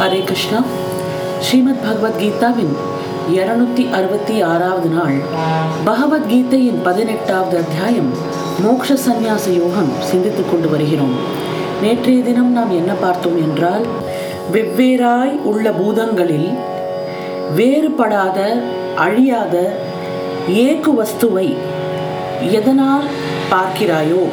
ஹரே கிருஷ்ணா. ஸ்ரீமத் பகவத்கீதாவின் இருநூத்தி அறுபத்தி ஆறாவது நாள். பகவத்கீதையின் பதினெட்டாவது அத்தியாயம். மோக்ஷ சந்நியாச யோகம் சிந்தித்துக் கொண்டு வருகிறோம். நேற்றைய தினம் நாம் என்ன பார்த்தோம் என்றால் வெவ்வேறாய் உள்ள பூதங்களில் வேறுபடாத அழியாத ஏக்கு வஸ்துவை எதனால் பார்க்கிறாயோ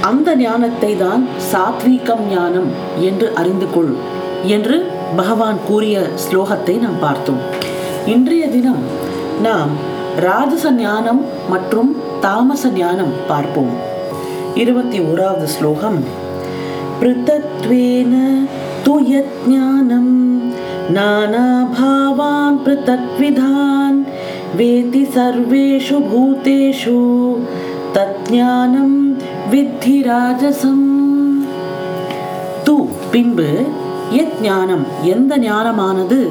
அந்த ஞானத்தை தான் சாத்வீகம் ஞானம் என்று அறிந்து கொள். என்று பகவான் கூறிய ஸ்லோகத்தை நாம் பார்த்தோம். இன்றைய தினம் நாம் ராஜச ஞானம் மற்றும் தாமச ஞானம் பார்ப்போம். இருபத்தி ஓராவது ஸ்லோகம். பிருத்தத்வேன துயஜானம் நானாபாவான் பிருத்தக்விதான் வேதி சர்வேஷு பூதேஷு தத்ஞானம் வித்தி ராஜசம். து பின்பு எத் ஞானம் எந்த ஞானமானது?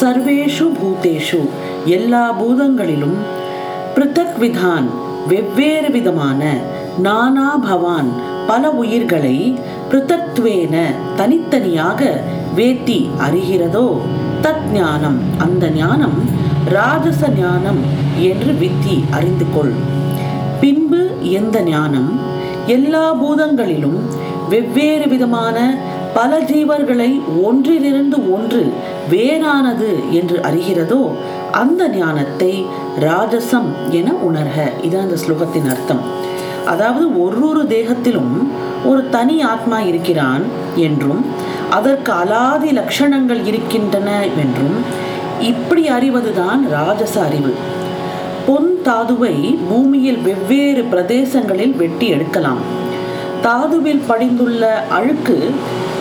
சர்வேஷு பூதேஷு. எல்லா பூதங்களிலும் பிருத்தக் விதான் வெவ்வேறு விதமான நானா பவான் பல உயிர்களை பிருத்தத்வேன தனித்தனியாக வேத்தி அறிகிறதோ தத் ஞானம். அந்த ஞானம் ராஜச ஞானம் என்று வித்தி அறிந்து கொள் பின்பு எந்த ஞானம்? எல்லா பூதங்களிலும் வெவ்வேறு விதமான பல ஜீவர்களை ஒன்றிலிருந்து ஒன்று வேறானது என்று அறிகிறதோ அந்த ஞானத்தை ராஜசம் என உணர்க. இதான் அந்த ஸ்லோகத்தின் அர்த்தம். அதாவது ஒரு ஒரு தேகத்திலும் ஒரு தனி ஆத்மா இருக்கிறான் என்றும் அதற்கு அலாதி லட்சணங்கள் இருக்கின்றன என்றும் இப்படி அறிவதுதான் ராஜச அறிவு. பொன் தாதுவை பூமியில் வெவ்வேறு பிரதேசங்களில் வெட்டி எடுக்கலாம். தாதுவில் படிந்துள்ள அழுக்கு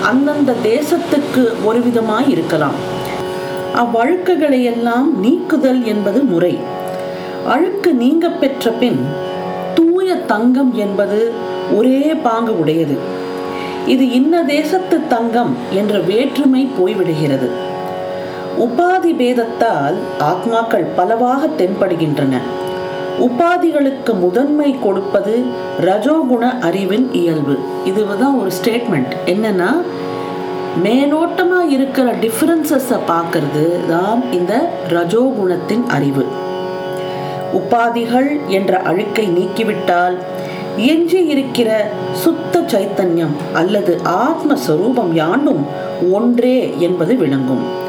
அந்தந்த தேசத்துக்கு ஒரு விதமாய் இருக்கலாம். அவ்வழுக்குகளை எல்லாம் நீக்குதல் என்பது முறை. அழுக்கு நீங்க பெற்ற பின் தூய தங்கம் என்பது ஒரே பாங்கு உடையது. இது இன்ன தேசத்து தங்கம் என்ற வேற்றுமை போய்விடுகிறது. உபாதி பேதத்தால் ஆத்மாக்கள் பலவாக தென்படுகின்றன. உபாதிகளுக்கு முதன்மை கொடுப்பது ரஜோகுண அறிவின் இயல்பு. இதுதான் ஒரு ஸ்டேட்மெண்ட் என்னன்னா மேலோட்டமா இருக்கிற டிஃபரன்சஸை பார்க்கறது தான் இந்த ரஜோகுணத்தின் அறிவு. உபாதிகள் என்ற அழுக்கை நீக்கிவிட்டால் எஞ்சி இருக்கிற சுத்த சைத்தன்யம் அல்லது ஆத்மஸ்வரூபம் யாண்டும் ஒன்றே என்பது விளங்கும்.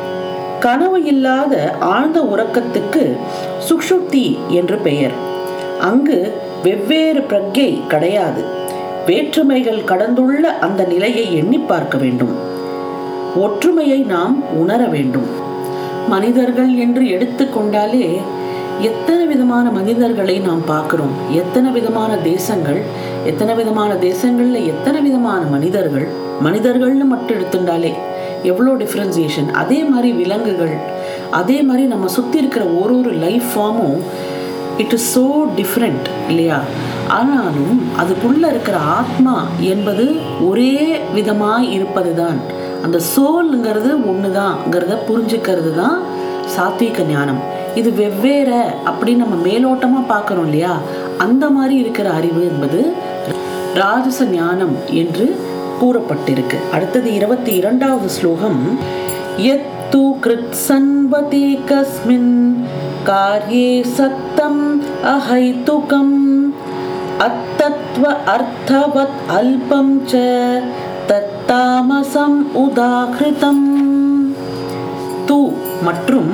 கனவு இல்லாத ஆழ்ந்த உறக்கத்துக்கு சுக்ஷுப்தி என்று பெயர். அங்கு வெவ்வேறு பிரக்ஞை கிடையாது. வேற்றுமைகள் கடந்துள்ள அந்த நிலையை எண்ணி பார்க்க வேண்டும். ஒற்றுமையை நாம் உணர வேண்டும். மனிதர்கள் என்று எடுத்துக்கொண்டாலே எத்தனை விதமான மனிதர்களை நாம் பார்க்குறோம்? எத்தனை விதமான தேசங்கள்? எத்தனை விதமான தேசங்களில் எத்தனை விதமான மனிதர்கள்? மனிதர்கள்னு மட்டும் எடுத்துட்டாலே எவ்வளோ டிஃப்ரென்சியேஷன் அதே மாதிரி விலங்குகள் அதே மாதிரி நம்ம சுற்றி இருக்கிற ஒரு ஒரு லைஃப் ஃபார்மும் இட் இஸ் ஸோ டிஃப்ரெண்ட் இல்லையா? ஆனாலும் அதுக்குள்ளே இருக்கிற ஆத்மா என்பது ஒரே விதமாக இருப்பது தான் அந்த சோல்ங்கிறது ஒன்று தான்ங்கிறத புரிஞ்சுக்கிறது தான் சாத்வீக ஞானம். இது வெவ்வேறு அப்படின்னு நம்ம மேலோட்டமாக பார்க்குறோம் இல்லையா? அந்த மாதிரி இருக்கிற அறிவு என்பது ராஜச ஞானம் என்று கூறப்பட்டிருக்கு. அடுத்தது இருபத்தி இரண்டாவது ஸ்லோகம் எத்து கிருத் சன்வதி கஸ்மின் காரியே சத்தம் அஹைத்துகம் அத்தத்வ அர்த்தவத் அல்பம் ச தத்தாமசம் உதாகிருதம் து மற்றும்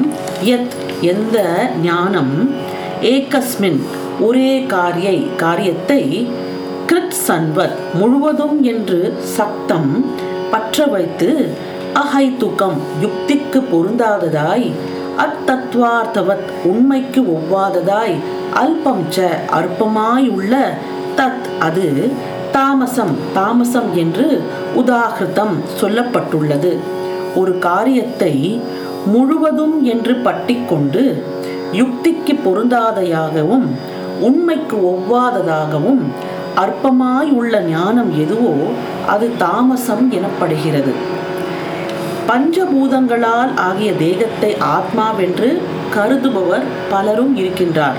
எத் எந்த ஞானம் ஏகஸ்மின் ஒரே காரியை காரியத்தை கிருத் சன்வத் முழுவதும் என்று சத்தம் பற்ற வைத்து அஹைத்துக்கம் யுக்திக்கு பொருந்தாததாய் அத்தத்வார்த்தவத் உண்மைக்கு ஒவ்வாததாய் அல்பம் ச அற்பமாயுள்ள தத் அது தாமசம் தாமசம் என்று உதாகிருதம் சொல்லப்பட்டுள்ளது. ஒரு காரியத்தை முழுவதும் என்று பட்டிக்கொண்டு யுக்திக்கு பொருந்தாதையாகவும் உண்மைக்கு ஒவ்வாததாகவும் அற்பமாய் உள்ள ஞானம் எதுவோ அது தாமசம் எனப்படுகிறது. பஞ்சபூதங்களால் ஆகிய தேகத்தை ஆத்மாவென்று கருதுபவர் பலரும் இருக்கின்றார்.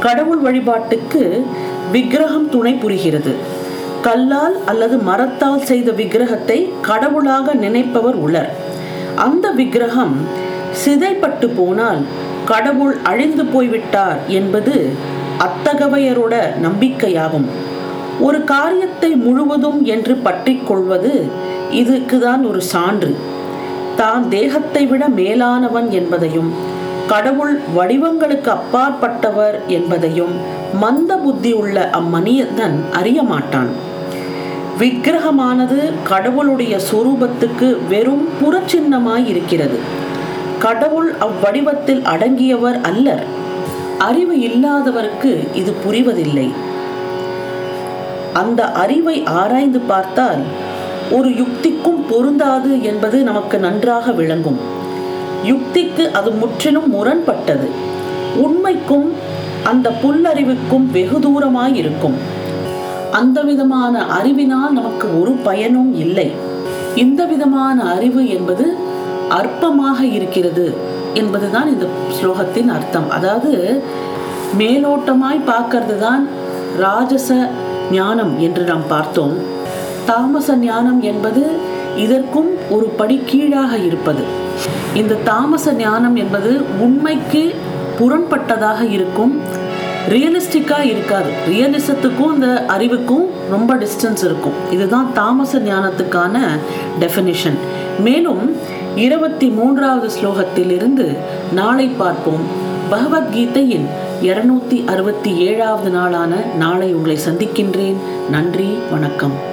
கடவுள் வழிபாட்டுக்கு விக்கிரகம் துணை புரிகிறது. கல்லால் அல்லது மரத்தால் செய்த விக்கிரகத்தை கடவுளாக நினைப்பவர் உளர் அந்த விக்கிரகம் சிதைப்பட்டு போனால் கடவுள் அழிந்து போய்விட்டார் என்பது அத்தகவையரோட நம்பிக்கையாகும். ஒரு காரியத்தை முழுவதும் என்று பற்றி கொள்வது இதுக்குதான் ஒரு சான்று. தான் தேகத்தை விட மேலானவன் என்பதையும் கடவுள் வடிவங்களுக்கு அப்பாற்பட்டவர் என்பதையும் மந்த புத்தி உள்ள அம்மனிதன் அறிய மாட்டான். விக்கிரகமானது கடவுளுடைய சொரூபத்துக்கு வெறும் புறச்சின்னமாய் இருக்கிறது. கடவுள் அவ்வடிவத்தில் அடங்கியவர் அல்லர். அறிவு இல்லாதவருக்கு இது புரிவதில்லை. அந்த அறிவை ஆராய்ந்து பார்த்தால் ஒரு யுக்திக்கும் பொருந்தாது என்பது நமக்கு நன்றாக விளங்கும். யுக்திக்கு அது முற்றிலும் முரண்பட்டது. உண்மைக்கும் அந்த புல்லறிவுக்கும் வெகு தூரமாய் இருக்கும். அந்த விதமான அறிவினால் நமக்கு ஒரு பயனும் இல்லை. இந்த விதமான அறிவு என்பது அற்பமாக இருக்கிறது. என்பதுதான் இந்த ஸ்லோகத்தின் அர்த்தம். அதாவது மேலோட்டமாய் பார்க்கறது தான் ராஜச ஞானம் என்று நாம் பார்த்தோம். தாமச ஞானம் என்பது இதற்கும் ஒரு படி கீழாக இருப்பது. இந்த தாமச ஞானம் என்பது உண்மைக்கு புறம்பட்டதாக இருக்கும். ரியலிஸ்டிக்காக இருக்காது. ரியலிசத்துக்கும் இந்த அறிவுக்கும் ரொம்ப டிஸ்டன்ஸ் இருக்கும். இதுதான் தாமச ஞானத்துக்கான டெஃபினிஷன் மேலும் இருபத்தி மூன்றாவது ஸ்லோகத்திலிருந்து நாளை பார்ப்போம். பகவத்கீதையின் இருநூத்தி அறுபத்தி ஏழாவது நாளான நாளை உங்களை சந்திக்கின்றேன். நன்றி வணக்கம்.